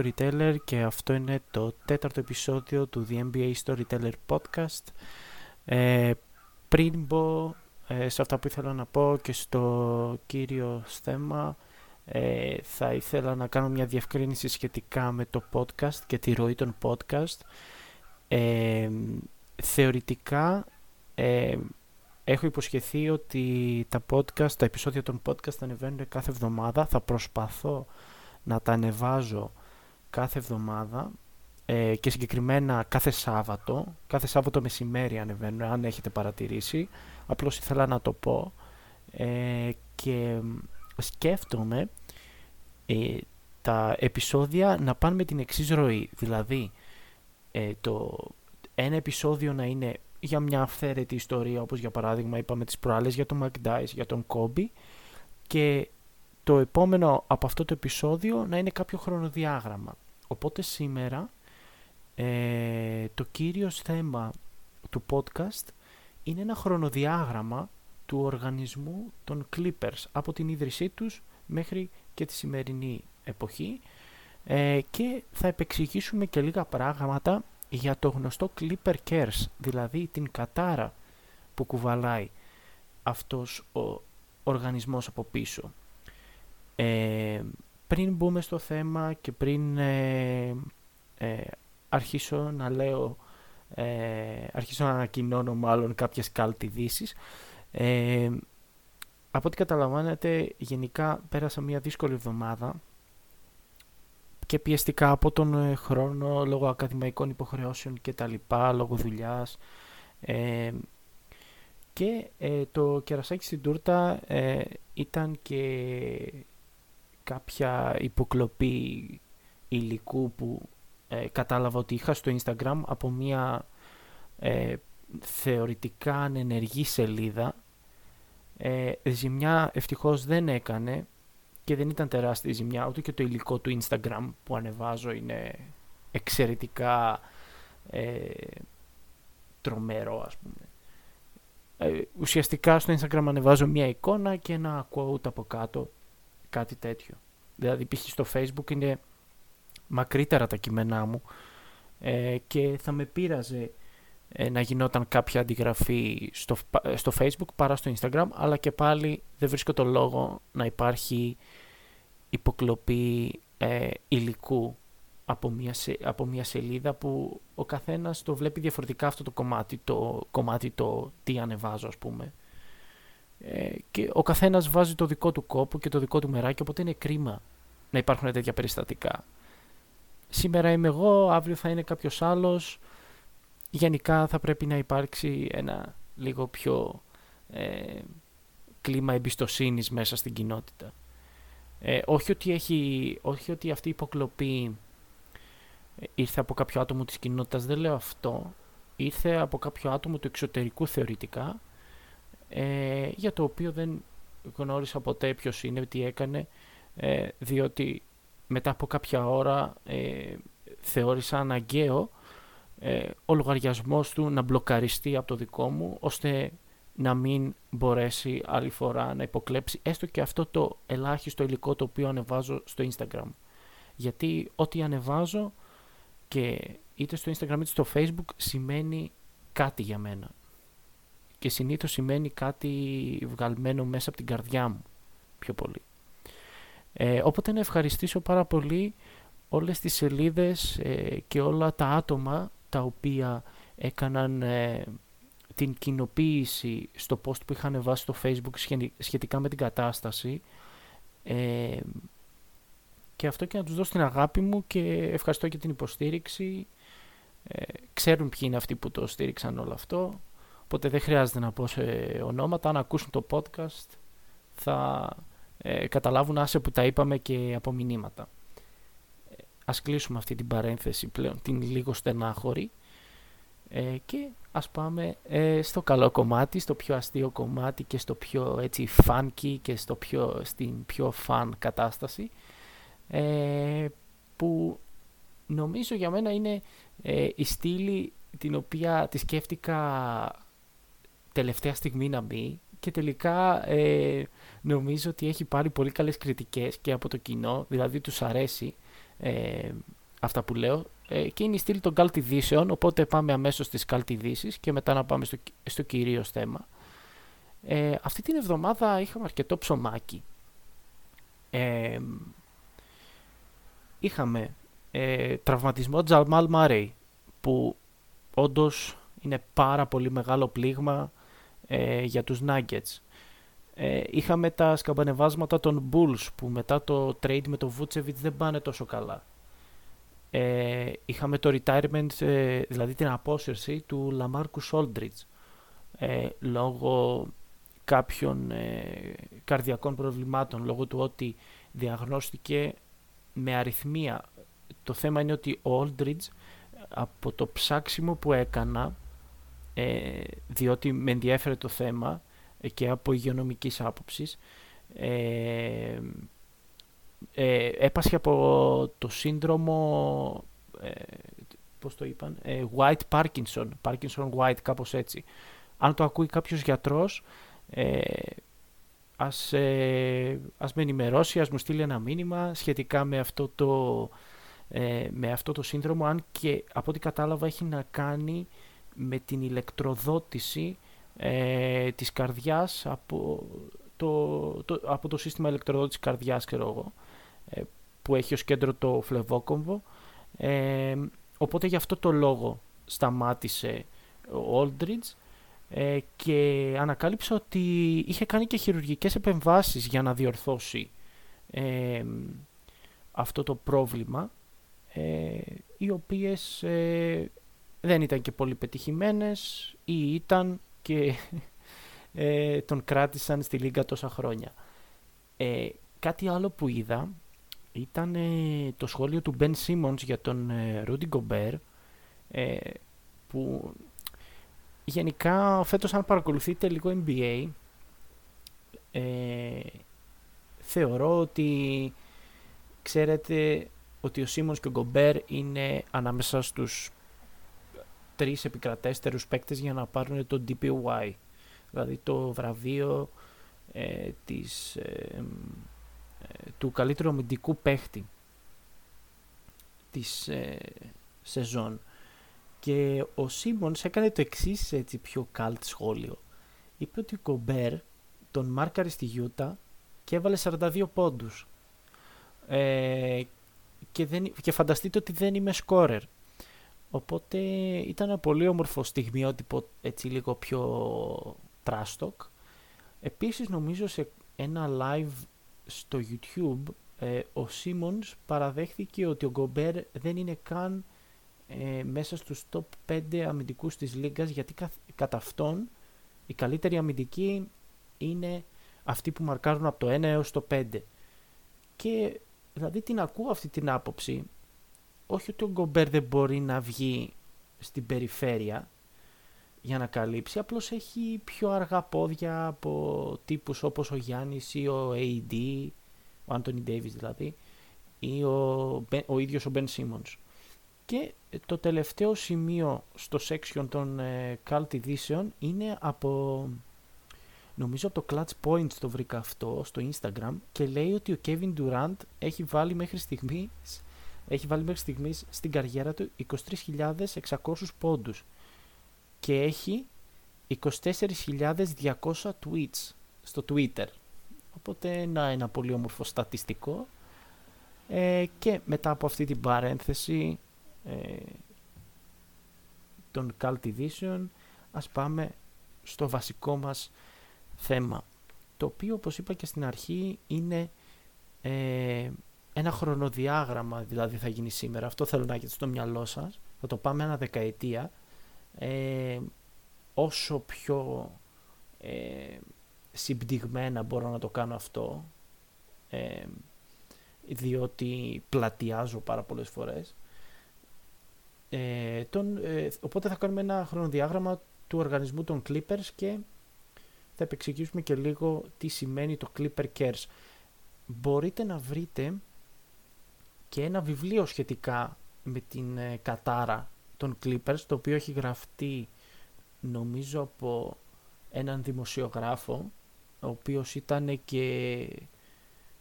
είμαι ο NBA Storyteller και αυτό είναι το τέταρτο επεισόδιο του The NBA Storyteller Podcast. Ε, πριν μπω ε, σε αυτά που ήθελα να πω και στο κύριο θέμα, ε, θα ήθελα να κάνω μια διευκρίνηση σχετικά με το podcast και τη ροή των podcast. Ε, θεωρητικά έχω υποσχεθεί ότι τα podcast, τα επεισόδια των podcast θα ανεβαίνουν κάθε εβδομάδα. Θα προσπαθώ να τα ανεβάζω κάθε εβδομάδα ε, και συγκεκριμένα κάθε Σάββατο. Κάθε Σάββατο μεσημέρι ανεβαίνουν, αν έχετε παρατηρήσει. Απλώς ήθελα να το πω. Ε, και σκέφτομαι ε, τα επεισόδια να πάνε με την εξής ροή. Δηλαδή, ε, το ένα επεισόδιο να είναι για μια αυθαίρετη ιστορία, όπως για παράδειγμα είπαμε τις προάλλες για τον Dice, για τον Κόμπι και το επόμενο από αυτό το επεισόδιο να είναι κάποιο χρονοδιάγραμμα. Οπότε σήμερα ε, το κύριο θέμα του podcast είναι ένα χρονοδιάγραμμα του οργανισμού των Clippers από την ίδρυσή τους μέχρι και τη σημερινή εποχή ε, και θα επεξηγήσουμε και λίγα πράγματα για το γνωστό Clipper Cares, δηλαδή την κατάρα που κουβαλάει αυτός ο οργανισμός από πίσω. Ε, πριν μπούμε στο θέμα και πριν ε, ε, αρχίσω να λέω, ε, αρχίσω να ανακοινώνω μάλλον κάποιες κάλτ ε, από ό,τι καταλαβαίνετε γενικά πέρασα μια δύσκολη εβδομάδα και πιεστικά από τον ε, χρόνο λόγω ακαδημαϊκών υποχρεώσεων και τα λοιπά, λόγω δουλειάς. Ε, και ε, το κερασάκι στην τούρτα ήταν και κάποια υποκλοπή υλικού που κατάλαβα ότι είχα στο Instagram από μια θεωρητικά ανενεργή σελίδα. ζημιά ευτυχώς δεν έκανε και δεν ήταν τεράστια η ζημιά, ούτε και το υλικό του Instagram που ανεβάζω είναι εξαιρετικά ε, τρομερό ας πούμε. Ε, ουσιαστικά στο Instagram ανεβάζω μια εικόνα και ένα quote από κάτω, κάτι τέτοιο. Δηλαδή π.χ. στο Facebook είναι μακρύτερα τα κείμενά μου ε, και θα με πείραζε ε, να γινόταν κάποια αντιγραφή στο, στο Facebook παρά στο Instagram, αλλά και πάλι δεν βρίσκω το λόγο να υπάρχει υποκλοπή ε, υλικού από μια, από μια σελίδα που ο καθένας το βλέπει διαφορετικά αυτό το κομμάτι, το κομμάτι το τι ανεβάζω ας πούμε. Ε, και ο καθένας βάζει το δικό του κόπο και το δικό του μεράκι, οπότε είναι κρίμα να υπάρχουν τέτοια περιστατικά. Σήμερα είμαι εγώ, αύριο θα είναι κάποιος άλλος. Γενικά θα πρέπει να υπάρξει ένα λίγο πιο ε, κλίμα εμπιστοσύνης μέσα στην κοινότητα. Ε, όχι, ότι έχει, όχι ότι αυτή η υποκλοπή ε, ήρθε από κάποιο άτομο της κοινότητας, δεν λέω αυτό. Ήρθε από κάποιο άτομο του εξωτερικού θεωρητικά, ε, για το οποίο δεν γνώρισα ποτέ ποιος είναι, τι έκανε, ε, διότι μετά από κάποια ώρα ε, θεώρησα αναγκαίο ε, ο λογαριασμός του να μπλοκαριστεί από το δικό μου, ώστε να μην μπορέσει άλλη φορά να υποκλέψει έστω και αυτό το ελάχιστο υλικό το οποίο ανεβάζω στο Instagram. Γιατί ό,τι ανεβάζω και είτε στο Instagram είτε στο Facebook σημαίνει κάτι για μένα. Και συνήθως σημαίνει κάτι βγαλμένο μέσα από την καρδιά μου πιο πολύ. Ε, οπότε να ευχαριστήσω πάρα πολύ όλες τις σελίδες ε, και όλα τα άτομα τα οποία έκαναν ε, την κοινοποίηση στο post που είχαν βάσει στο facebook σχετικά με την κατάσταση. Ε, και αυτό και να τους δώσω την αγάπη μου και ευχαριστώ και την υποστήριξη. Ε, ξέρουν ποιοι είναι αυτοί που το στήριξαν όλο αυτό οπότε δεν χρειάζεται να πω σε ονόματα. Αν ακούσουν το podcast θα ε, καταλάβουν άσε που τα είπαμε και από μηνύματα. Ε, ας κλείσουμε αυτή την παρένθεση πλέον την λίγο στενάχωρη. Ε, και ας πάμε ε, στο καλό κομμάτι, στο πιο αστείο κομμάτι και στο πιο έτσι funky και στο πιο, στην πιο fun κατάσταση. Ε, που νομίζω για μένα είναι ε, η στήλη την οποία τη σκέφτηκα τελευταία στιγμή να μπει και τελικά ε, νομίζω ότι έχει πάρει πολύ καλές κριτικές και από το κοινό, δηλαδή τους αρέσει ε, αυτά που λέω ε, και είναι η στήλη των cult ειδήσεων οπότε πάμε αμέσως στις cult ειδήσεις και μετά να πάμε στο, στο κυρίως θέμα. Ε, αυτή την εβδομάδα είχαμε αρκετό ψωμάκι. Ε, είχαμε ε, τραυματισμό Τζαλμάλ Μάρεϊ που όντως είναι πάρα πολύ μεγάλο πλήγμα ε, για τους Nuggets. Ε, είχαμε τα σκαμπανεβάσματα των Bulls που μετά το trade με το Vucevic δεν πάνε τόσο καλά. Ε, είχαμε το retirement, ε, δηλαδή την απόσυρση του Lamarcus Aldridge ε, λόγω κάποιων καρδιακών προβλημάτων, λόγω του ότι διαγνώστηκε με αριθμία. Το θέμα είναι ότι ο Aldridge από το ψάξιμο που έκανα, διότι με ενδιέφερε το θέμα, και από υγειονομικής άποψης. Ε, ε, έπασχε από το σύνδρομο ε, πώς το είπαν ε, White Parkinson Parkinson White κάπως έτσι. Αν το ακούει κάποιος γιατρός ε, ας, ε, ας με ενημερώσει ας μου στείλει ένα μήνυμα σχετικά με αυτό το ε, με αυτό το σύνδρομο αν και από ό,τι κατάλαβα έχει να κάνει με την ηλεκτροδότηση ε, της καρδιάς από το, το, από το σύστημα ηλεκτροδότησης καρδιάς ξέρω ε, που έχει ως κέντρο το φλεβόκομβο. Ε, οπότε γι' αυτό το λόγο σταμάτησε ο Aldridge ε, και ανακάλυψα ότι είχε κάνει και χειρουργικές επεμβάσεις για να διορθώσει ε, αυτό το πρόβλημα ε, οι οποίες δεν ήταν και πολύ πετυχημένες ή ήταν και ε, τον κράτησαν στη Λίγκα τόσα χρόνια. Ε, κάτι άλλο που είδα ήταν ε, το σχόλιο του Ben Simmons για τον Rudy Gobert που γενικά φέτος αν παρακολουθείτε λίγο NBA θεωρώ ότι ξέρετε ότι ο Simmons και ο Gobert είναι ανάμεσα στους τρεις επικρατέστερους παίκτες για να πάρουν το DPY, δηλαδή το βραβείο ε, της, ε, ε, του καλύτερου αμυντικού παίχτη της ε, σεζόν. Και ο Σίμονς έκανε το εξής έτσι πιο καλτ σχόλιο. Είπε ότι ο Κομπέρ τον μάρκαρε στη Γιούτα και έβαλε 42 πόντους. Ε, και, δεν, και φανταστείτε ότι δεν είμαι σκόρερ. Οπότε ήταν ένα πολύ όμορφο στιγμιότυπο έτσι λίγο πιο τράστοκ. Επίσης νομίζω σε ένα live στο YouTube ε, ο Σίμονς παραδέχθηκε ότι ο Γκομπέρ δεν είναι καν ε, μέσα στους top 5 αμυντικούς της λίγας γιατί κατά αυτόν οι καλύτεροι αμυντικοί είναι αυτοί που μαρκάρουν από το 1 έως το 5. Και δηλαδή την ακούω αυτή την άποψη όχι ότι ο Γκομπέρ δεν μπορεί να βγει στην περιφέρεια για να καλύψει, απλώς έχει πιο αργά πόδια από τύπους όπως ο Γιάννης ή ο AD, ο Άντωνι Ντέιβις δηλαδή, ή ο, ο ίδιος ο Μπεν Simmons. Και το τελευταίο σημείο στο section των ε, cult ειδήσεων είναι από νομίζω από το Clutch Points το βρήκα αυτό στο Instagram και λέει ότι ο Kevin Durant έχει βάλει μέχρι στιγμής έχει βάλει μέχρι στιγμής στην καριέρα του 23.600 πόντους και έχει 24.200 tweets στο Twitter. Οπότε να ένα πολύ όμορφο στατιστικό. Ε, και μετά από αυτή την παρένθεση ε, των Cult Edition ας πάμε στο βασικό μας θέμα το οποίο όπως είπα και στην αρχή είναι ε, ένα χρονοδιάγραμμα δηλαδή θα γίνει σήμερα. Αυτό θέλω να έχετε στο μυαλό σας. Θα το πάμε ένα δεκαετία. Ε, όσο πιο ε, συμπτυγμένα μπορώ να το κάνω αυτό ε, διότι πλατιάζω πάρα πολλές φορές ε, τον, ε, οπότε θα κάνουμε ένα χρονοδιάγραμμα του οργανισμού των Clippers και θα επεξηγήσουμε και λίγο τι σημαίνει το Clipper Cares μπορείτε να βρείτε και ένα βιβλίο σχετικά με την ε, κατάρα των Clippers, το οποίο έχει γραφτεί νομίζω από έναν δημοσιογράφο, ο οποίος ήταν και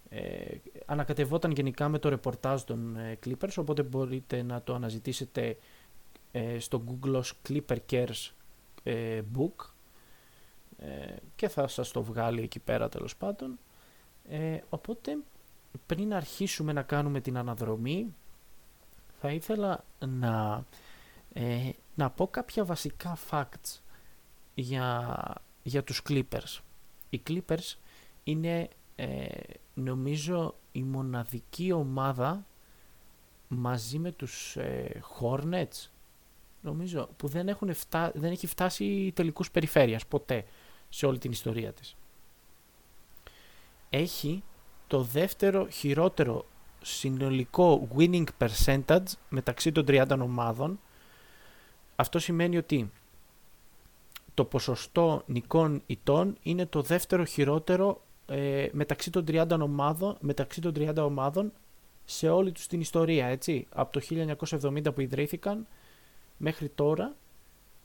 ε, ανακατευόταν γενικά με το ρεπορτάζ των ε, Clippers, οπότε μπορείτε να το αναζητήσετε ε, στο Google ως Clipper Cares ε, Book και θα σας το βγάλει εκεί πέρα τέλος πάντων. οπότε πριν αρχίσουμε να κάνουμε την αναδρομή θα ήθελα να, να πω κάποια βασικά facts για, για τους Clippers. Οι Clippers είναι ε, νομίζω η μοναδική ομάδα μαζί με τους ε, Hornets νομίζω που δεν, έχουν δεν έχει φτάσει τελικούς περιφέρειας ποτέ σε όλη την ιστορία της. Έχει το δεύτερο χειρότερο συνολικό winning percentage μεταξύ των 30 ομάδων. Αυτό σημαίνει ότι το ποσοστό νικών ητών είναι το δεύτερο χειρότερο ε, μεταξύ, των 30 ομάδων, μεταξύ των 30 ομάδων σε όλη τους την ιστορία, έτσι. Από το 1970 που ιδρύθηκαν μέχρι τώρα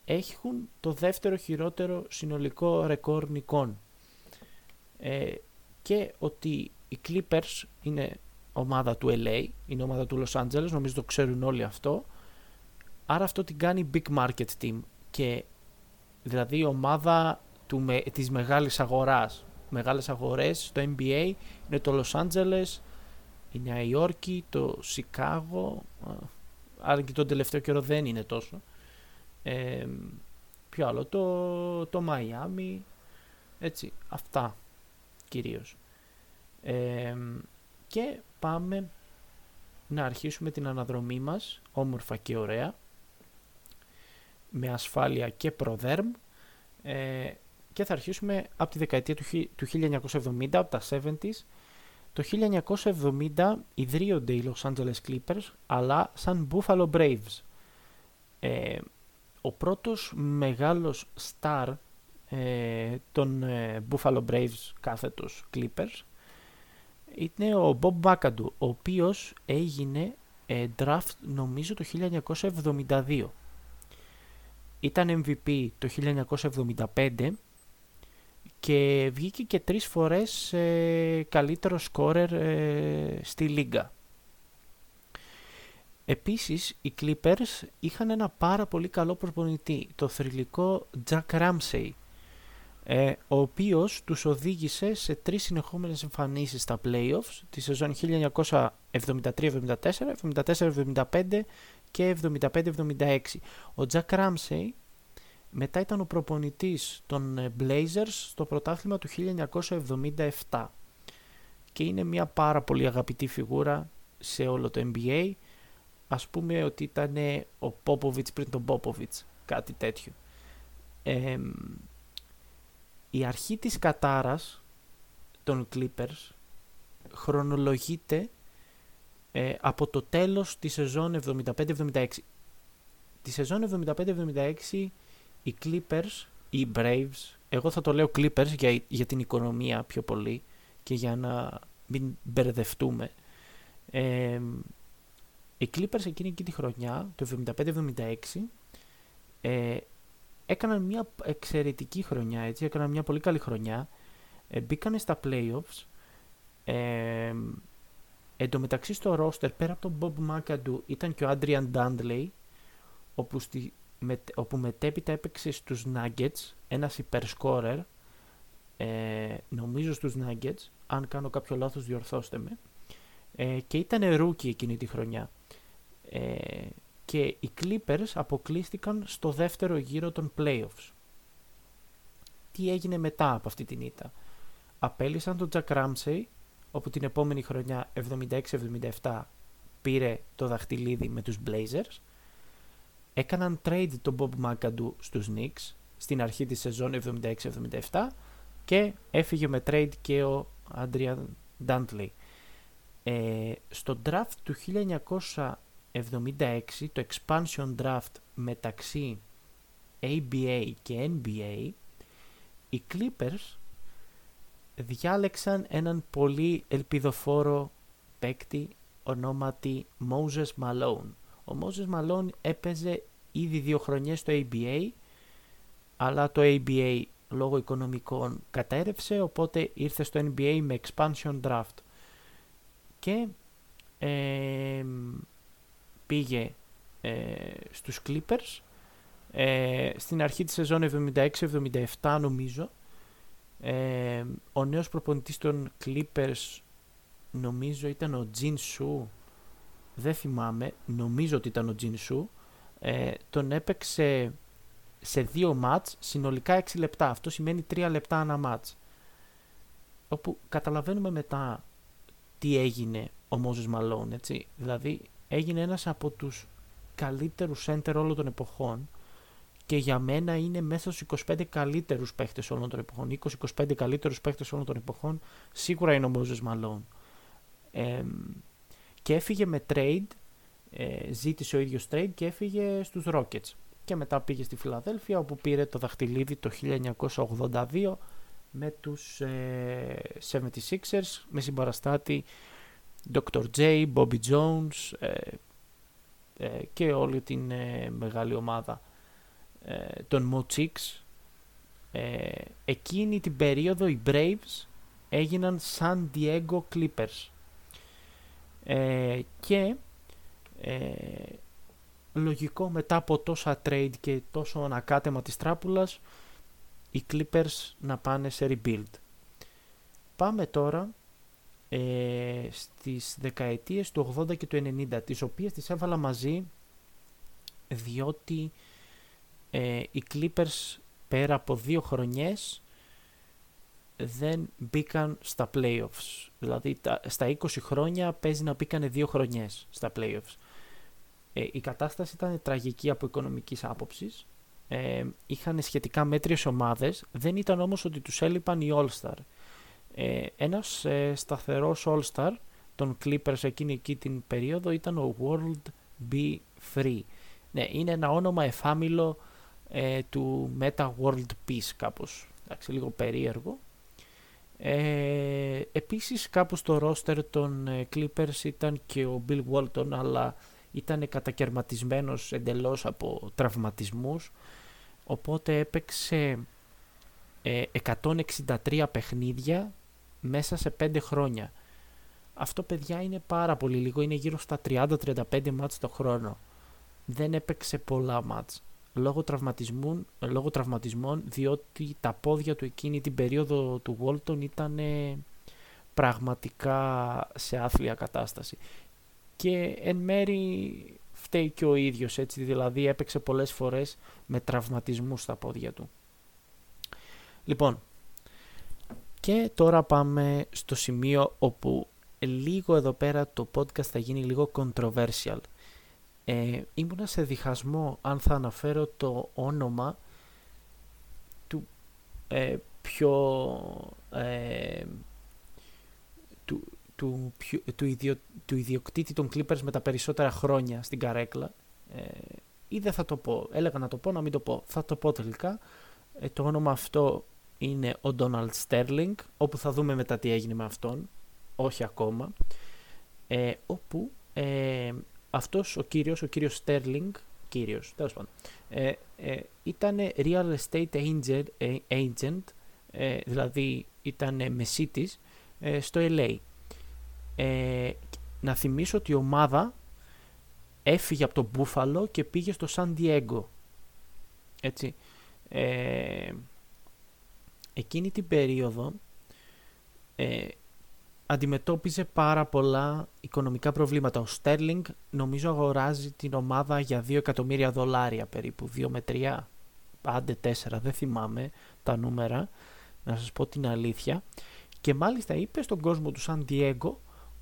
έχουν το δεύτερο χειρότερο συνολικό ρεκόρ νικών. Ε, και ότι οι Clippers είναι ομάδα του LA, είναι ομάδα του Los Angeles, νομίζω το ξέρουν όλοι αυτό. Άρα αυτό την κάνει big market team και δηλαδή η ομάδα του, της μεγάλης αγοράς μεγάλες αγορές στο NBA είναι το Los Angeles, η Νέα Υόρκη, το Σικάγο, άρα και τον τελευταίο καιρό δεν είναι τόσο. Ε, ποιο άλλο, το, το Miami, έτσι, αυτά κυρίως. Ε, και πάμε να αρχίσουμε την αναδρομή μας, όμορφα και ωραία, με ασφάλεια και προδέρμ. Ε, και θα αρχίσουμε από τη δεκαετία του 1970, από τα 70s. Το 1970 ιδρύονται οι Los Angeles Clippers, αλλά σαν Buffalo Braves. Ε, ο πρώτος μεγάλος star ε, των ε, Buffalo Braves κάθετος Clippers είναι ο Bob McAdoo, ο οποίος έγινε ε, draft νομίζω το 1972. Ήταν MVP το 1975 και βγήκε και τρεις φορές ε, καλύτερο σκόρερ ε, στη Λίγκα. Επίσης, οι Clippers είχαν ένα πάρα πολύ καλό προπονητή, το θρηλυκό Jack Ramsey, ε, ο οποίος τους οδήγησε σε τρεις συνεχόμενες εμφανίσεις στα playoffs τη σεζόν 1973-74, 74-75 και 75-76. Ο Jack Ramsey μετά ήταν ο προπονητής των ε, Blazers στο πρωτάθλημα του 1977 και είναι μια πάρα πολύ αγαπητή φιγούρα σε όλο το NBA. Ας πούμε ότι ήταν ο Popovich πριν τον Popovich, κάτι τέτοιο. Η αρχή της κατάρας των Clippers χρονολογείται ε, από το τέλος της σεζόν 75-76. Τη σεζόν 75-76 οι Clippers, οι Braves, εγώ θα το λέω Clippers για, για την οικονομία πιο πολύ και για να μην μπερδευτούμε. Ε, οι Clippers εκείνη και τη χρονιά, το 75-76, ε, έκαναν μια εξαιρετική χρονιά, έτσι, έκαναν μια πολύ καλή χρονιά, ε, μπήκανε στα playoffs, ε, Εν τω μεταξύ στο roster, πέρα από τον Bob McAdoo, ήταν και ο Adrian Dudley, όπου στη, όπου μετέπειτα έπαιξε στους Nuggets, ένας υπερσκόρερ, ε, νομίζω στους Nuggets, αν κάνω κάποιο λάθος διορθώστε με, ε, και ήταν rookie εκείνη τη χρονιά. Ε, και οι Clippers αποκλείστηκαν στο δεύτερο γύρο των playoffs. Τι έγινε μετά από αυτή την ήττα; Απέλησαν τον Jack Ramsey, όπου την επόμενη χρονιά 76-77 πήρε το δαχτυλίδι με τους Blazers έκαναν trade τον Bob McAdoo στους Knicks στην αρχή της σεζόν 76-77 και έφυγε με trade και ο Adrian Dantley. Ε, στο draft του 1976, το expansion draft μεταξύ ABA και NBA, οι Clippers διάλεξαν έναν πολύ ελπιδοφόρο παίκτη ονόματι Moses Malone. Ο Moses Malone έπαιζε ήδη δύο χρονιές στο ABA, αλλά το ABA λόγω οικονομικών κατέρευσε, οπότε ήρθε στο NBA με expansion draft. και ε, πήγε ε, στους Clippers ε, στην αρχή της σεζόν 76-77 νομίζω. Ε, ο νέος προπονητής των Clippers νομίζω ήταν ο Τζιν Σου δεν θυμάμαι νομίζω ότι ήταν ο Τζιν Σου ε, τον έπαιξε σε δύο μάτς συνολικά 6 λεπτά. Αυτό σημαίνει 3 λεπτά ένα μάτς. Όπου καταλαβαίνουμε μετά τι έγινε ο Μόζες Μαλόν έτσι. Δηλαδή έγινε ένας από τους καλύτερους center όλων των εποχών και για μένα είναι μέσα στους 25 καλύτερους παίχτες όλων των εποχών. 20-25 καλύτερους παίχτες όλων των εποχών σίγουρα είναι ο Μόζες Μαλόν και έφυγε με trade ε, ζήτησε ο ίδιος trade και έφυγε στους Rockets. Και μετά πήγε στη Φιλαδέλφια όπου πήρε το δαχτυλίδι το 1982 με τους ε, 76ers με συμπαραστάτη Dr. J, Bobby Jones ε, ε, και όλη την ε, μεγάλη ομάδα των Mo εκείνη την περίοδο οι Braves έγιναν San Diego Clippers και λογικό μετά από τόσα trade και τόσο ανακάτεμα της τράπουλας οι Clippers να πάνε σε rebuild. Πάμε τώρα ε, στις δεκαετίες του 80 και του 90 τις οποίες τις έβαλα μαζί διότι ε, οι Clippers πέρα από δύο χρονιές δεν μπήκαν στα playoffs. Δηλαδή στα 20 χρόνια παίζει να μπήκανε δύο χρονιές στα playoffs. Ε, η κατάσταση ήταν τραγική από οικονομικής άποψης. Ε, είχαν σχετικά μέτριες ομάδες, δεν ήταν όμως ότι τους έλειπαν οι All-Star. Ε, ένας ε, σταθερός All-Star των Clippers εκείνη εκεί την περίοδο ήταν ο World Be Free. Ναι, είναι ένα όνομα εφάμιλο ε, του Meta World Peace κάπως. Εντάξει, λίγο περίεργο. Ε, επίσης κάπου στο roster των ε, Clippers ήταν και ο Bill Walton αλλά ήταν κατακαιρματισμένος εντελώς από τραυματισμούς οπότε έπαιξε 163 ε, παιχνίδια μέσα σε 5 χρόνια. Αυτό παιδιά είναι πάρα πολύ λίγο, είναι γύρω στα 30-35 μάτς το χρόνο. Δεν έπαιξε πολλά μάτς λόγω, τραυματισμών, λόγω τραυματισμών διότι τα πόδια του εκείνη την περίοδο του Walton ήταν πραγματικά σε άθλια κατάσταση. Και εν μέρη φταίει και ο ίδιος έτσι, δηλαδή έπαιξε πολλές φορές με τραυματισμούς στα πόδια του. Λοιπόν, και τώρα πάμε στο σημείο όπου λίγο εδώ πέρα το podcast θα γίνει λίγο controversial. Ε, ήμουνα σε διχασμό αν θα αναφέρω το όνομα του ε, πιο ε, του, του, του, ιδιο, του ιδιοκτήτη των Clippers με τα περισσότερα χρόνια στην καρέκλα ε, ή δεν θα το πω. Έλεγα να το πω, να μην το πω. Θα το πω τελικά. Ε, το όνομα αυτό είναι ο Donald Sterling, όπου θα δούμε μετά τι έγινε με αυτόν, όχι ακόμα, ε, όπου ε, αυτός ο κύριος, ο κύριος Sterling, κύριος, τέλος πάντων, ε, ε, ήταν real estate agent, ε, agent δηλαδή ήταν μεσίτης στο LA. να θυμίσω ότι η ομάδα έφυγε από το Μπούφαλο και πήγε στο Σαν Diego. Έτσι εκείνη την περίοδο ε, αντιμετώπιζε πάρα πολλά οικονομικά προβλήματα. Ο Στέρλινγκ νομίζω αγοράζει την ομάδα για 2 εκατομμύρια δολάρια περίπου, 2 με 3, άντε 4, δεν θυμάμαι τα νούμερα, να σας πω την αλήθεια. Και μάλιστα είπε στον κόσμο του Σαν Diego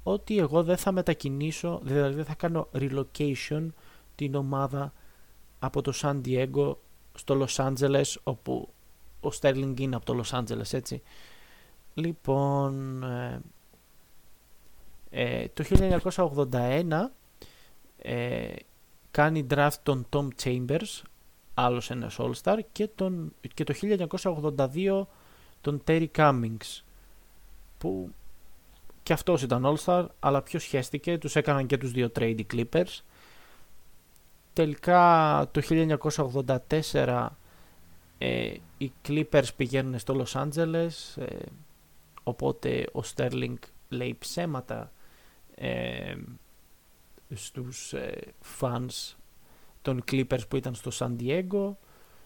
ότι εγώ δεν θα μετακινήσω, δηλαδή δεν θα κάνω relocation την ομάδα από το Σαν Diego στο Λος Άντζελες όπου ο Στέρλινγκ είναι από το Λος Άντζελες έτσι. Λοιπόν ε, ε, το 1981 ε, κάνει draft τον Tom Chambers άλλος ένας All-Star και, τον, και το 1982 τον Terry Cummings που και αυτός ήταν All-Star αλλά ποιος σχέστηκε τους έκαναν και τους δύο trade Clippers. Τελικά το 1984 ε, οι Clippers πηγαίνουν στο Los Angeles, ε, οπότε ο Sterling λέει ψέματα ε, στους ε, fans των Clippers που ήταν στο San Diego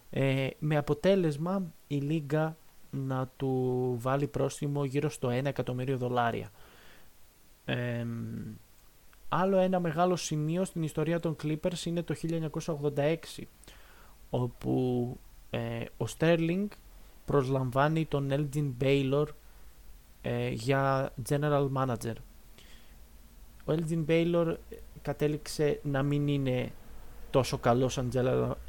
ε, με αποτέλεσμα η Λίγκα να του βάλει πρόστιμο γύρω στο 1 εκατομμύριο δολάρια. άλλο ένα μεγάλο σημείο στην ιστορία των Clippers είναι το 1986 όπου ε, ο Sterling προσλαμβάνει τον Elgin Baylor ε, για general manager. Ο Elgin Baylor κατέληξε να μην είναι τόσο καλός σαν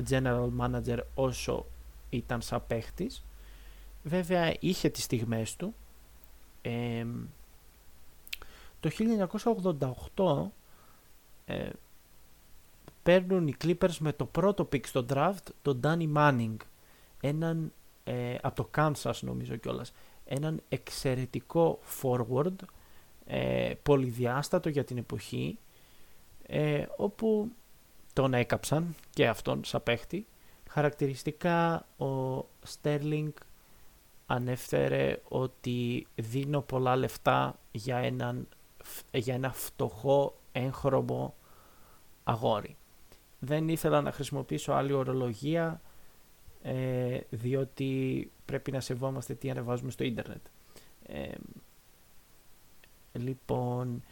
general manager όσο ήταν σαν παίχτης. Βέβαια είχε τις στιγμές του. το 1988 ε, παίρνουν οι Clippers με το πρώτο pick στο draft τον Danny Manning έναν ε, από το Kansas νομίζω κιόλας έναν εξαιρετικό forward ε, πολυδιάστατο για την εποχή ε, όπου τον έκαψαν και αυτόν σαν παίχτη. Χαρακτηριστικά ο Sterling ανέφερε ότι δίνω πολλά λεφτά για, έναν, για ένα φτωχό έγχρωμο αγόρι. Δεν ήθελα να χρησιμοποιήσω άλλη ορολογία ε, διότι πρέπει να σεβόμαστε τι ανεβάζουμε στο ίντερνετ. Ε, λοιπόν,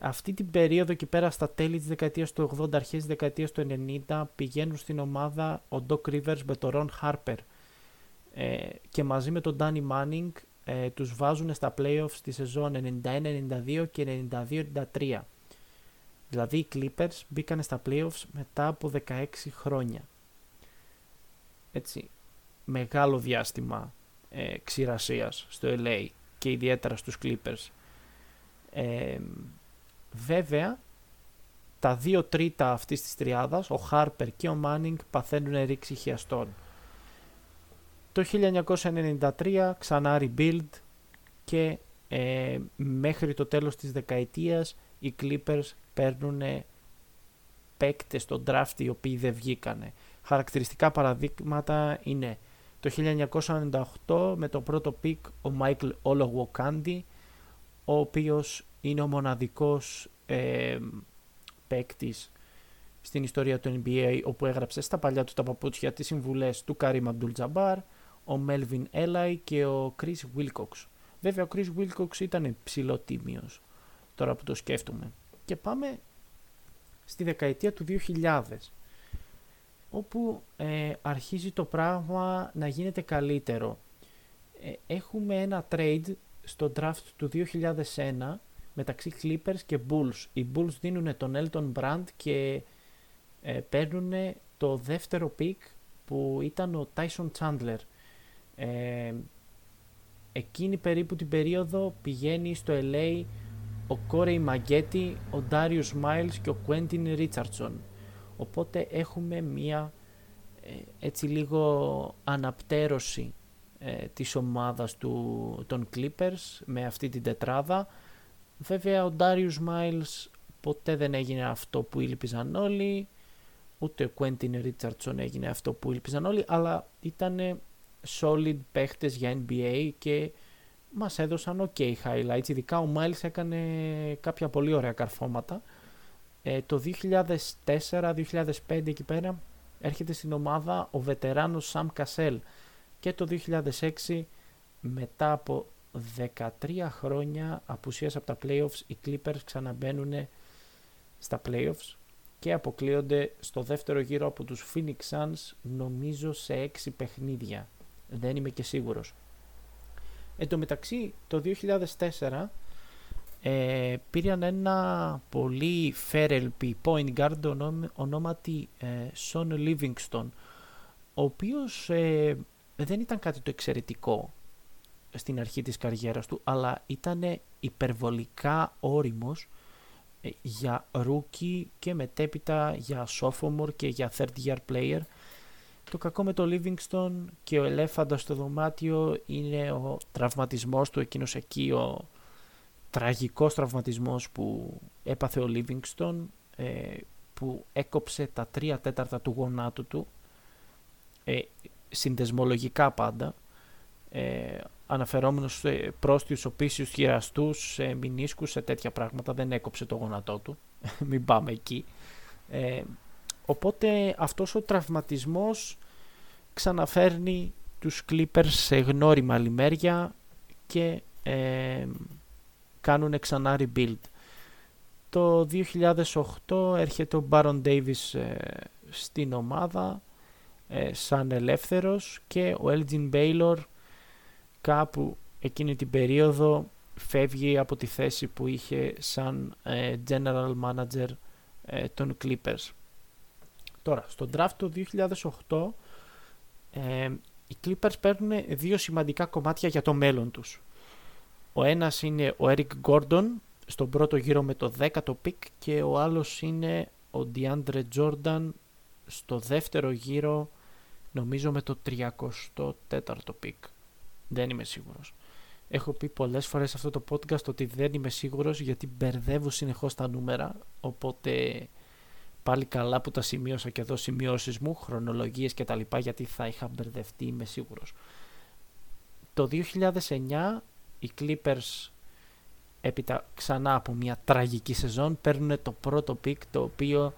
αυτή την περίοδο και πέρα στα τέλη της δεκαετίας του 80, αρχές της δεκαετίας του 90 πηγαίνουν στην ομάδα ο Doc Rivers με τον Ron Harper ε, και μαζί με τον Danny Manning ε, τους βάζουν στα playoffs τη σεζόν 91-92 και 92-93. Δηλαδή οι Clippers μπήκαν στα playoffs μετά από 16 χρόνια. Έτσι, μεγάλο διάστημα ε, ξηρασίας στο LA και ιδιαίτερα στους Clippers. Ε, Βέβαια, τα δύο τρίτα αυτής της τριάδας, ο Χάρπερ και ο Μάνινγκ, παθαίνουν ρήξη χιαστών. Το 1993 ξανά rebuild και ε, μέχρι το τέλος της δεκαετίας οι Clippers παίρνουν παίκτες στο draft οι οποίοι δεν βγήκανε. Χαρακτηριστικά παραδείγματα είναι το 1998 με το πρώτο pick ο Michael Olowokandi ο οποίος είναι ο μοναδικός ε, παίκτης στην ιστορία του NBA όπου έγραψε στα παλιά του τα παπούτσια τις συμβουλές του Karim Abdul-Jabbar, ο Melvin Eli και ο Chris Wilcox. Βέβαια ο Chris Wilcox ήταν ψηλό τίμιος, τώρα που το σκέφτομαι. Και πάμε στη δεκαετία του 2000 όπου ε, αρχίζει το πράγμα να γίνεται καλύτερο. Ε, έχουμε ένα trade στο draft του 2001 μεταξύ Clippers και Bulls. Οι Bulls δίνουν τον Elton Brand και ε, παίρνουν το δεύτερο pick που ήταν ο Tyson Chandler. Ε, εκείνη περίπου την περίοδο πηγαίνει στο LA ο Corey Maggette, ο Darius Miles και ο Quentin Richardson. Οπότε έχουμε μία ε, έτσι λίγο αναπτέρωση ε, της ομάδας του, των Clippers με αυτή την τετράδα Βέβαια ο Darius Miles ποτέ δεν έγινε αυτό που ήλπιζαν όλοι, ούτε ο Quentin Richardson έγινε αυτό που ήλπιζαν όλοι, αλλά ήταν solid παίχτες για NBA και μας έδωσαν ok highlights, ειδικά ο Miles έκανε κάποια πολύ ωραία καρφώματα. Ε, το 2004-2005 εκεί πέρα έρχεται στην ομάδα ο βετεράνος Sam Cassell και το 2006 μετά από 13 χρόνια απουσίας από τα playoffs οι Clippers ξαναμπαίνουν στα playoffs και αποκλείονται στο δεύτερο γύρο από τους Phoenix Suns νομίζω σε 6 παιχνίδια. Δεν είμαι και σίγουρος. Εν τω μεταξύ το 2004 ε, πήραν ένα πολύ φέρελπι point guard ονόματι ε, Son Livingston ο οποίος ε, δεν ήταν κάτι το εξαιρετικό στην αρχή της καριέρας του, αλλά ήταν υπερβολικά όριμος ε, για rookie και μετέπειτα για sophomore και για third year player. Το κακό με το Livingston και ο ελέφαντας στο δωμάτιο είναι ο τραυματισμός του εκείνος εκεί, ο τραγικός τραυματισμός που έπαθε ο Livingston ε, που έκοψε τα τρία τέταρτα του γονάτου του ε, συνδεσμολογικά πάντα ε, αναφερόμενος σε πρόστιους οπίσιους χειραστούς, σε μηνίσκους, σε τέτοια πράγματα. Δεν έκοψε το γόνατό του. Μην πάμε εκεί. Ε, οπότε αυτός ο τραυματισμός ξαναφέρνει τους Clippers σε γνώριμα λιμέρια και ε, κάνουν ξανά rebuild. Το 2008 έρχεται ο Baron Davis ε, στην ομάδα ε, σαν ελεύθερος και ο Elgin Baylor κάπου εκείνη την περίοδο φεύγει από τη θέση που είχε σαν ε, general manager ε, των Clippers. Τώρα, στο draft του 2008 ε, οι Clippers παίρνουν δύο σημαντικά κομμάτια για το μέλλον τους. Ο ένας είναι ο Eric Gordon στον πρώτο γύρο με το 10ο pick και ο άλλος είναι ο DeAndre Jordan στο δεύτερο γύρο νομίζω με το 34ο pick. Δεν είμαι σίγουρος. Έχω πει πολλές φορές σε αυτό το podcast ότι δεν είμαι σίγουρος γιατί μπερδεύω συνεχώς τα νούμερα οπότε πάλι καλά που τα σημείωσα και εδώ σημειώσεις μου, χρονολογίες και τα λοιπά γιατί θα είχα μπερδευτεί είμαι σίγουρος. Το 2009 οι Clippers έπειτα ξανά από μια τραγική σεζόν παίρνουν το πρώτο pick το οποίο,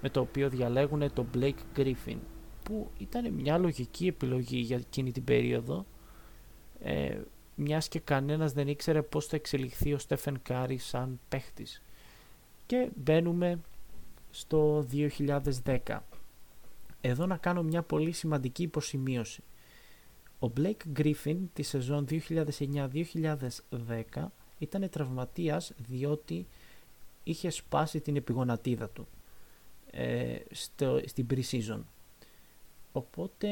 με το οποίο διαλέγουν το Blake Griffin που ήταν μια λογική επιλογή για εκείνη την περίοδο ε, μιας και κανένας δεν ήξερε πώς θα εξελιχθεί ο Stephen Curry σαν παίχτης. Και μπαίνουμε στο 2010. Εδώ να κάνω μια πολύ σημαντική υποσημείωση. Ο Blake Griffin τη σεζόν 2009-2010 ήταν τραυματίας διότι είχε σπάσει την επιγονατίδα του ε, στο, στην pre-season. Οπότε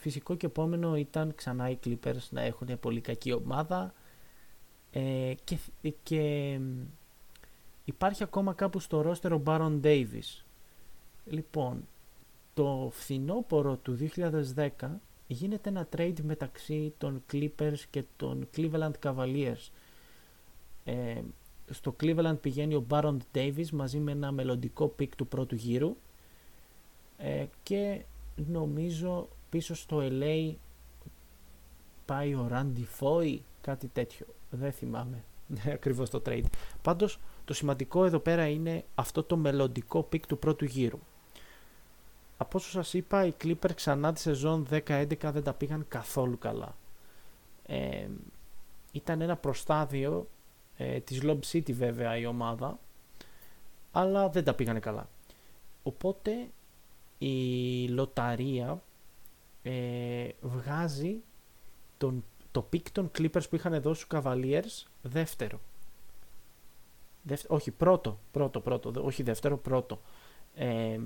φυσικό και επόμενο ήταν ξανά οι Clippers να έχουν πολύ κακή ομάδα ε, και, και υπάρχει ακόμα κάπου στο ρόστερο Baron Davis. Λοιπόν, το φθινόπωρο του 2010 γίνεται ένα trade μεταξύ των Clippers και των Cleveland Cavaliers. Ε, στο Cleveland πηγαίνει ο Baron Davis μαζί με ένα μελλοντικό pick του πρώτου γύρου ε, και νομίζω πίσω στο LA πάει ο Randy Foy, κάτι τέτοιο. Δεν θυμάμαι ακριβώς το trade. Πάντως το σημαντικό εδώ πέρα είναι αυτό το μελλοντικό pick του πρώτου γύρου. Από όσο σας είπα, οι Clippers ξανά τη σεζόν 10-11 δεν τα πήγαν καθόλου καλά. Ε, ήταν ένα προστάδιο ε, της Lob City βέβαια η ομάδα, αλλά δεν τα πήγανε καλά. Οπότε η λοταρία ε, βγάζει τον, το pick των Clippers που είχαν δώσει στους Cavaliers δεύτερο. όχι, πρώτο, πρώτο, πρώτο, όχι δεύτερο, πρώτο. Ε,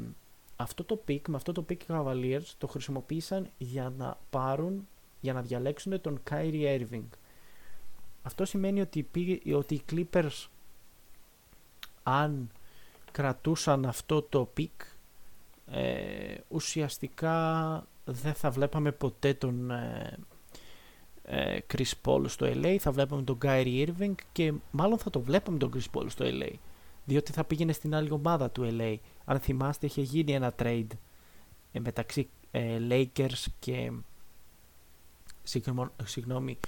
αυτό το pick, με αυτό το pick οι Cavaliers το χρησιμοποίησαν για να πάρουν, για να διαλέξουν τον Kyrie Irving. Αυτό σημαίνει ότι, ότι οι Clippers αν κρατούσαν αυτό το pick ε, ουσιαστικά δεν θα βλέπαμε ποτέ τον ε, ε, Chris Paul στο LA, θα βλέπαμε τον Kyrie Irving και μάλλον θα το βλέπαμε τον Chris Paul στο LA διότι θα πήγαινε στην άλλη ομάδα του LA. Αν θυμάστε είχε γίνει ένα trade ε, μεταξύ ε, Lakers και συγγνώμη,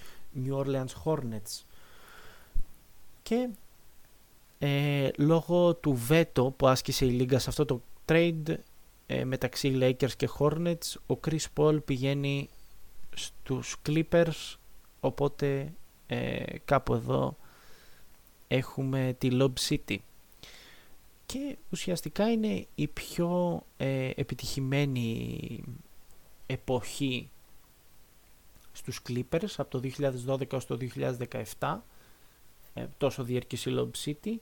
New Orleans Hornets. Και ε, λόγω του βέτο που άσκησε η Λίγκα σε αυτό το trade ε, μεταξύ Lakers και Hornets ο Chris Paul πηγαίνει στους Clippers. Οπότε ε, κάπου εδώ έχουμε τη Lob City και ουσιαστικά είναι η πιο ε, επιτυχημένη εποχή στους Clippers από το 2012 έως το 2017 ε, τόσο διέρχησε η Lob City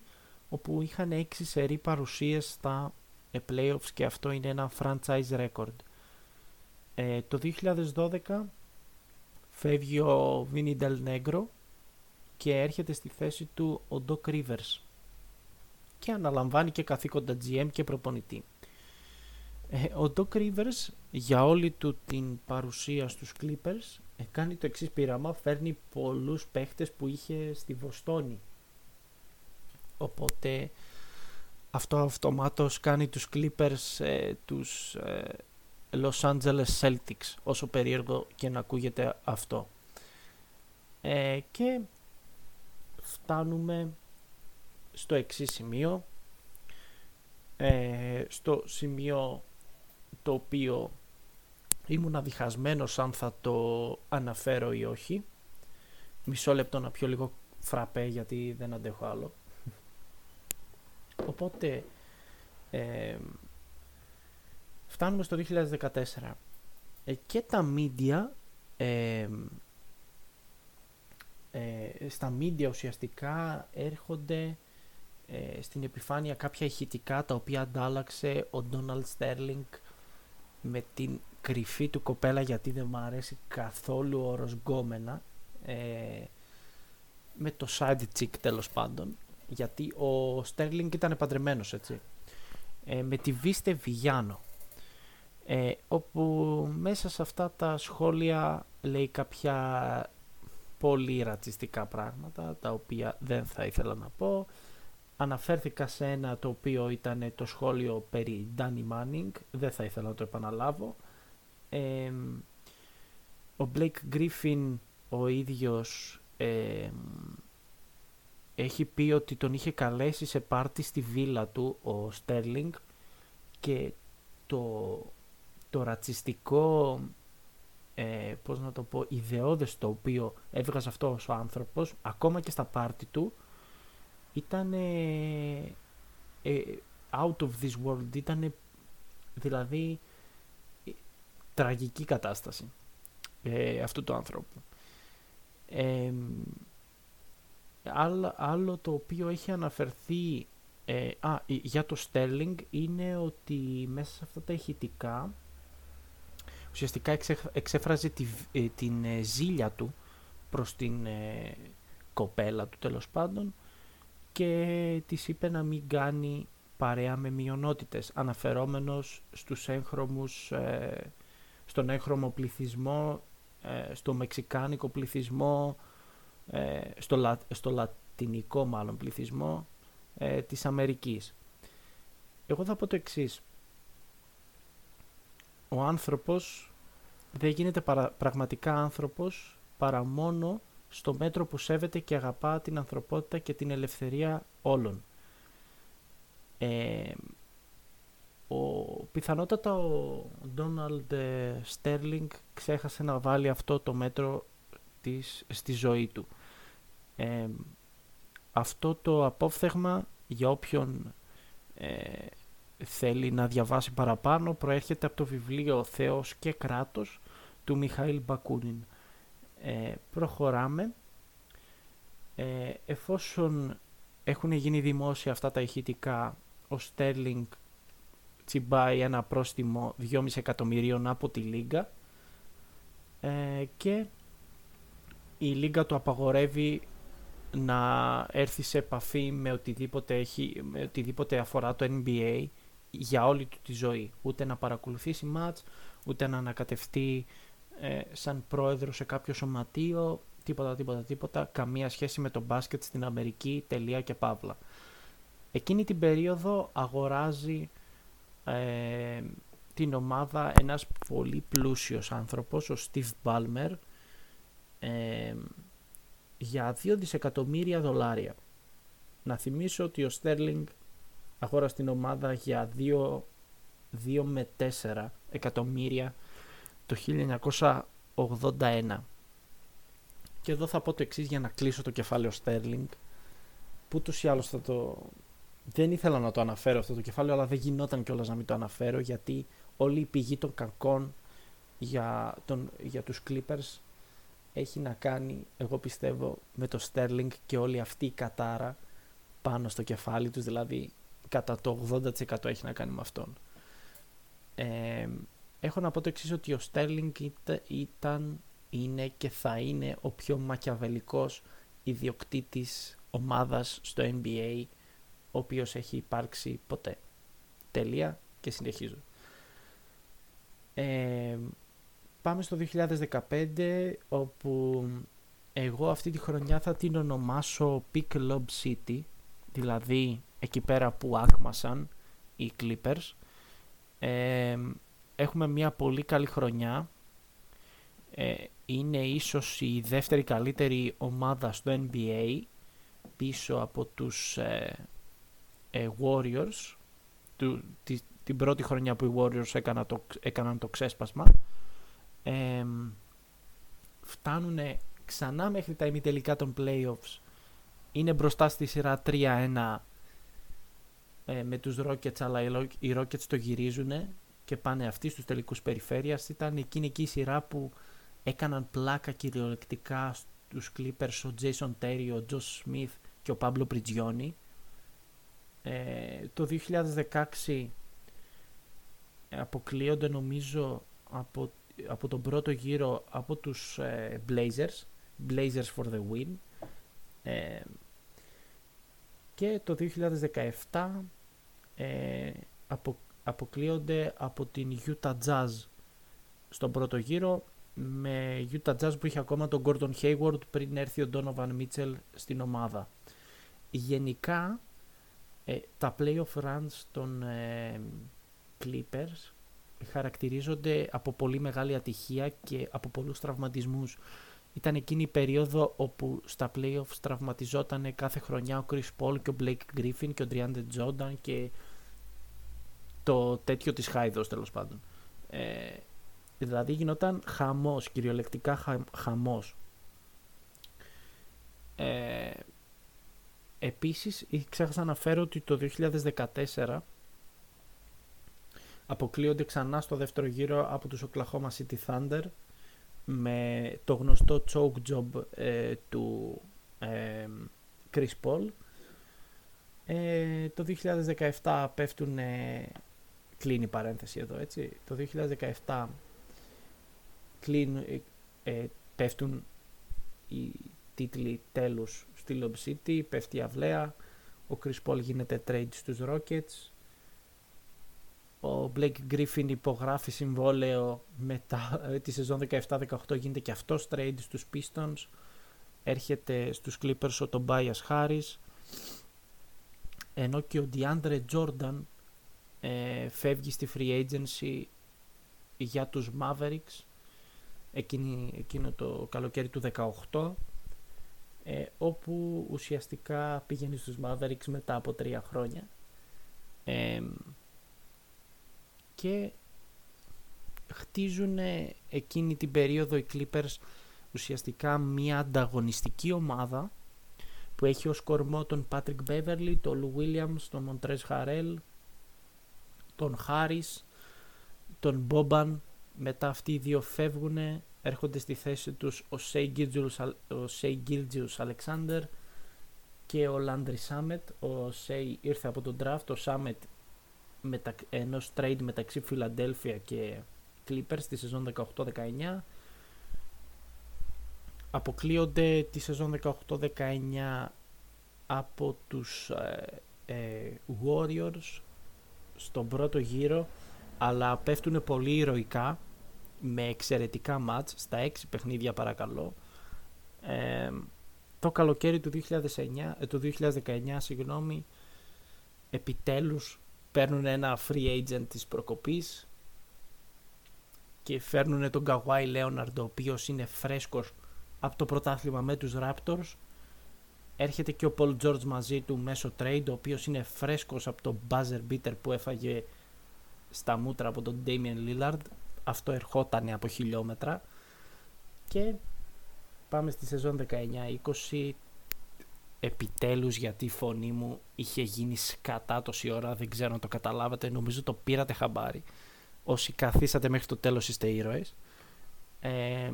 όπου είχαν έξι σερή παρουσίες στα ε, playoffs και αυτό είναι ένα franchise record. Ε, το 2012 φεύγει ο Vinny Del Negro και έρχεται στη θέση του ο Doc Rivers και αναλαμβάνει και καθήκοντα GM και προπονητή. Ε, ο Doc Rivers για όλη του την παρουσία στους Clippers ε, κάνει το εξής πείραμα, φέρνει πολλούς παίχτες που είχε στη Βοστόνη. Οπότε αυτό αυτομάτως κάνει τους Clippers ε, τους ε, Los Angeles Celtics όσο περίεργο και να ακούγεται αυτό. Ε, και φτάνουμε στο εξής σημείο. Ε, στο σημείο το οποίο ήμουν αδιχασμένος αν θα το αναφέρω ή όχι. Μισό λεπτό να πιω λίγο φραπέ γιατί δεν αντέχω άλλο. Οπότε ε, φτάνουμε στο 2014 ε, και τα media ε, ε, στα media ουσιαστικά έρχονται ε, στην επιφάνεια κάποια ηχητικά τα οποία αντάλλαξε ο Donald Sterling με την κρυφή του κοπέλα γιατί δεν μου αρέσει καθόλου ο όρος γκόμενα ε, με το side chick τέλος πάντων γιατί ο Sterling ήταν παντρεμένος έτσι. Ε, με τη Βίστε Βιγιάνο ε, όπου μέσα σε αυτά τα σχόλια λέει κάποια πολύ ρατσιστικά πράγματα τα οποία δεν θα ήθελα να πω αναφέρθηκα σε ένα το οποίο ήταν το σχόλιο περί Danny Manning. Δεν θα ήθελα να το επαναλάβω. Ε, ο Blake Griffin ο ίδιος ε, έχει πει ότι τον είχε καλέσει σε πάρτι στη βίλα του ο Στέρλινγκ και το, το ρατσιστικό ε, πώς να το πω ιδεώδες το οποίο έβγαζε αυτός ο άνθρωπος ακόμα και στα πάρτι του ήταν ε, out of this world ήταν δηλαδή τραγική κατάσταση ε, αυτού του άνθρωπου άλλο, άλλο το οποίο έχει αναφερθεί ε, α, για το Sterling είναι ότι μέσα σε αυτά τα ηχητικά ουσιαστικά εξέφραζε τη, ε, την ε, ζήλια του προς την κοπέλα του τέλος πάντων και της είπε να μην κάνει παρέα με μειονότητες αναφερόμενος στους έγχρωμους, στον έγχρωμο πληθυσμό, στο μεξικάνικο πληθυσμό, ε, στο, στο λατινικό μάλλον πληθυσμό ε, της Αμερικής. Εγώ θα πω το εξής. Ο άνθρωπος δεν γίνεται πραγματικά άνθρωπος παρά μόνο στο μέτρο που σέβεται και αγαπά την ανθρωπότητα και την ελευθερία όλων. Ε, ο, πιθανότατα ο Ντόναλντ Στέρλινγκ ξέχασε να βάλει αυτό το μέτρο της, στη ζωή του αυτό το απόφθεγμα για όποιον ε, θέλει να διαβάσει παραπάνω προέρχεται από το βιβλίο «Θεός και κράτος» του Μιχαήλ Μπακούνιν. Ε, προχωράμε. Ε, εφόσον έχουν γίνει δημόσια αυτά τα ηχητικά, ο Στέρλινγκ τσιμπάει ένα πρόστιμο 2,5 εκατομμυρίων από τη Λίγκα ε, και η Λίγκα του απαγορεύει να έρθει σε επαφή με οτιδήποτε, έχει, με οτιδήποτε αφορά το NBA για όλη του τη ζωή. Ούτε να παρακολουθήσει μάτς, ούτε να ανακατευτεί ε, σαν πρόεδρο σε κάποιο σωματείο, τίποτα, τίποτα, τίποτα, καμία σχέση με το μπάσκετ στην Αμερική, τελεία και παύλα. Εκείνη την περίοδο αγοράζει ε, την ομάδα ένας πολύ πλούσιος άνθρωπος, ο Steve Ballmer, ε, για 2 δισεκατομμύρια δολάρια. Να θυμίσω ότι ο Στέρλινγκ αγόρασε την ομάδα για 2, 2 με 4 εκατομμύρια το 1981. Και εδώ θα πω το εξής για να κλείσω το κεφάλαιο Στέρλινγκ που τους ή άλλως θα το... Δεν ήθελα να το αναφέρω αυτό το κεφάλαιο αλλά δεν γινόταν κιόλας να μην το αναφέρω γιατί όλη η πηγή των κακών για, τον, για τους Clippers έχει να κάνει, εγώ πιστεύω, με το Sterling και όλη αυτή η κατάρα πάνω στο κεφάλι τους, δηλαδή κατά το 80% έχει να κάνει με αυτόν. Ε, έχω να πω το εξής ότι ο Sterling ήταν, είναι και θα είναι ο πιο μακιαβελικός ιδιοκτήτης ομάδας στο NBA ο οποίος έχει υπάρξει ποτέ. Τελεία και συνεχίζω. Ε, πάμε στο 2015 όπου εγώ αυτή τη χρονιά θα την ονομάσω Peak Lob City δηλαδή εκεί πέρα που άκμασαν οι Clippers ε, έχουμε μια πολύ καλή χρονιά. Ε, είναι ίσως η δεύτερη καλύτερη ομάδα στο NBA πίσω από τους ε, ε, Warriors. Του, την πρώτη χρονιά που οι Warriors έκαναν το, έκαναν το ξέσπασμα. Ε, φτάνουν ξανά μέχρι τα ημιτελικά των playoffs. Είναι μπροστά στη σειρά 3-1 ε, με τους Rockets αλλά οι Rockets το γυρίζουν και πάνε αυτοί στους τελικούς περιφέρειας. Ήταν εκείνη εκεί η σειρά που έκαναν πλάκα κυριολεκτικά στους Clippers ο Jason Terry, ο Josh Smith και ο Pablo Prigioni. Ε, το 2016 αποκλείονται νομίζω από, από τον πρώτο γύρο από τους ε, Blazers Blazers for the win. Ε, και το 2017 ε, απο, αποκλείονται από την Utah Jazz στον πρώτο γύρο με Utah Jazz που είχε ακόμα τον Gordon Hayward πριν έρθει ο Donovan Mitchell στην ομάδα. Γενικά ε, τα playoff runs των ε, Clippers χαρακτηρίζονται από πολύ μεγάλη ατυχία και από πολλούς τραυματισμούς. Ήταν εκείνη η περίοδο όπου στα playoffs τραυματιζόταν κάθε χρονιά ο Chris Paul και ο Blake Griffin και ο DeAndre Jordan και το τέτοιο της Χάιδος τέλος πάντων. Ε, δηλαδή γινόταν χαμός, κυριολεκτικά χα, χαμός. Ε, επίσης ξέχασα να φέρω ότι το 2014 αποκλείονται ξανά στο δεύτερο γύρο από τους Oklahoma City Thunder με το γνωστό choke job ε, του ε, Chris Paul. Ε, το 2017 πέφτουν, κλείνει η παρένθεση εδώ έτσι, το 2017 κλείνουν, πέφτουν οι τίτλοι τέλους στη Lob City, πέφτει η αυλαία, ο Chris Paul γίνεται trade στους Rockets, ο Blake Griffin υπογράφει συμβόλαιο μετά ε, τη σεζόν 17-18 γίνεται και αυτός trade στους Pistons έρχεται στους Clippers ο Tobias Harris ενώ και ο DeAndre Jordan ε, φεύγει στη free agency για τους Mavericks. Εκείνη, εκείνο το καλοκαίρι του 18 ε, όπου ουσιαστικά πηγαίνει στους Mavericks μετά από τρία χρόνια. Ε, και χτίζουν εκείνη την περίοδο οι Clippers ουσιαστικά μια ανταγωνιστική ομάδα που έχει ως κορμό τον Patrick Beverly, τον Lou Williams, τον Montrez Harrell, τον Harris, τον Boban. Μετά αυτοί οι δύο φεύγουν, έρχονται στη θέση τους ο Shea Gilgius Alexander και ο Landry Summit. Ο Shea ήρθε από τον draft, ο Summit μετα... ενός trade μεταξύ Φιλαντέλφια και Clippers στη σεζόν 18-19 αποκλείονται τη σεζόν 18-19 από τους ε, ε, Warriors στον πρώτο γύρο αλλά πέφτουν πολύ ηρωικά με εξαιρετικά μάτς στα έξι παιχνίδια παρακαλώ. Ε, το καλοκαίρι του, 2009, ε, του 2019 συγγνώμη επιτέλους παίρνουν ένα free agent της προκοπής και φέρνουν τον Kawhi Leonard ο οποίος είναι φρέσκος από το πρωτάθλημα με τους Raptors έρχεται και ο Paul George μαζί του μέσω trade ο οποίος είναι φρέσκος από το buzzer beater που έφαγε στα μούτρα από τον Damian Lillard αυτό ερχόταν από χιλιόμετρα και πάμε στη σεζόν 19-20 επιτέλους γιατί η φωνή μου είχε γίνει σκατά τόση ώρα, δεν ξέρω αν το καταλάβατε, νομίζω το πήρατε χαμπάρι. Όσοι καθίσατε μέχρι το τέλος είστε ήρωες. Ε,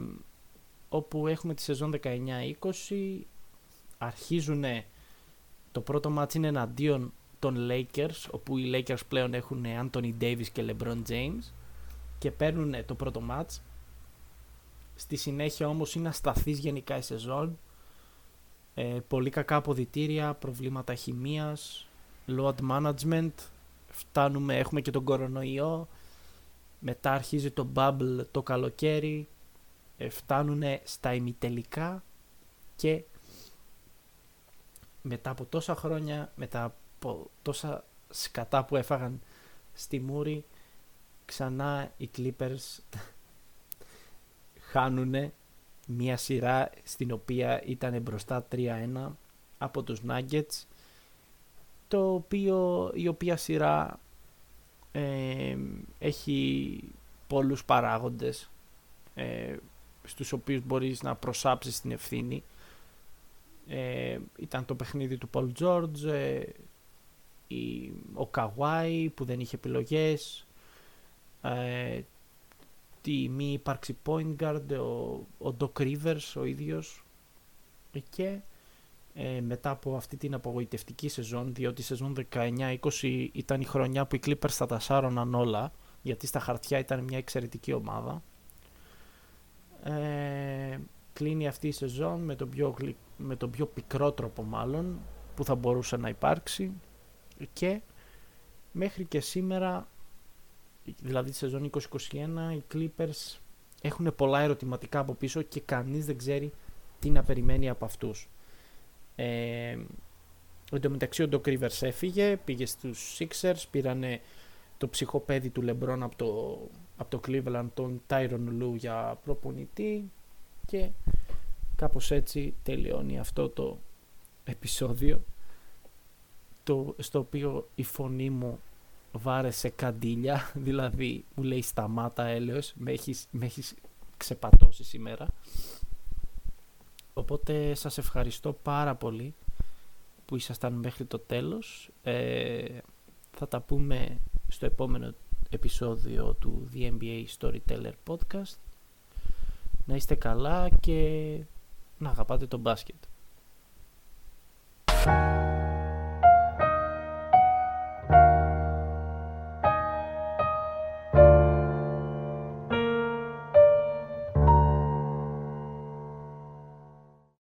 όπου έχουμε τη σεζόν 19-20, αρχίζουν το πρώτο μάτς είναι εναντίον των Lakers, όπου οι Lakers πλέον έχουν Anthony Davis και LeBron James και παίρνουν το πρώτο μάτς. Στη συνέχεια όμως είναι ασταθής γενικά η σεζόν. Ε, πολύ κακά αποδητήρια, προβλήματα χημίας, load management, φτάνουμε, έχουμε και τον κορονοϊό, μετά αρχίζει το bubble το καλοκαίρι, ε, φτάνουν στα ημιτελικά και μετά από τόσα χρόνια, μετά από τόσα σκατά που έφαγαν στη Μούρη, ξανά οι Clippers χάνουνε μια σειρά στην οποία ήταν μπροστά 3-1 από τους Nuggets το οποίο, η οποία σειρά ε, έχει πολλούς παράγοντες ε, στους οποίους μπορείς να προσάψεις την ευθύνη ε, ήταν το παιχνίδι του Paul George ε, ο Καβάη που δεν είχε επιλογές ε, τη μη ύπαρξη point guard ο, ο Doc Rivers ο ίδιος. Και ε, μετά από αυτή την απογοητευτική σεζόν διότι η σεζόν 19-20 ήταν η χρονιά που οι Clippers θα τα σάρωναν όλα γιατί στα χαρτιά ήταν μια εξαιρετική ομάδα ε, κλείνει αυτή η σεζόν με τον, πιο, με τον πιο πικρό τρόπο μάλλον που θα μπορούσε να υπάρξει και μέχρι και σήμερα δηλαδή τη σεζόν 2021 οι Clippers έχουν πολλά ερωτηματικά από πίσω και κανείς δεν ξέρει τι να περιμένει από αυτούς. Ε, Εν τω μεταξύ ο Doc Rivers έφυγε, πήγε στους Sixers, πήρανε το ψυχοπέδι του LeBron από το, από το Cleveland, τον Tyron Lue για προπονητή και κάπως έτσι τελειώνει αυτό το επεισόδιο το, στο οποίο η φωνή μου βάρεσε καντήλια, δηλαδή μου λέει σταμάτα έλεος, με έχεις, με έχεις ξεπατώσει σήμερα. Οπότε σας ευχαριστώ πάρα πολύ που ήσασταν μέχρι το τέλος. Ε, θα τα πούμε στο επόμενο επεισόδιο του The NBA Storyteller Podcast. Να είστε καλά και να αγαπάτε τον μπάσκετ.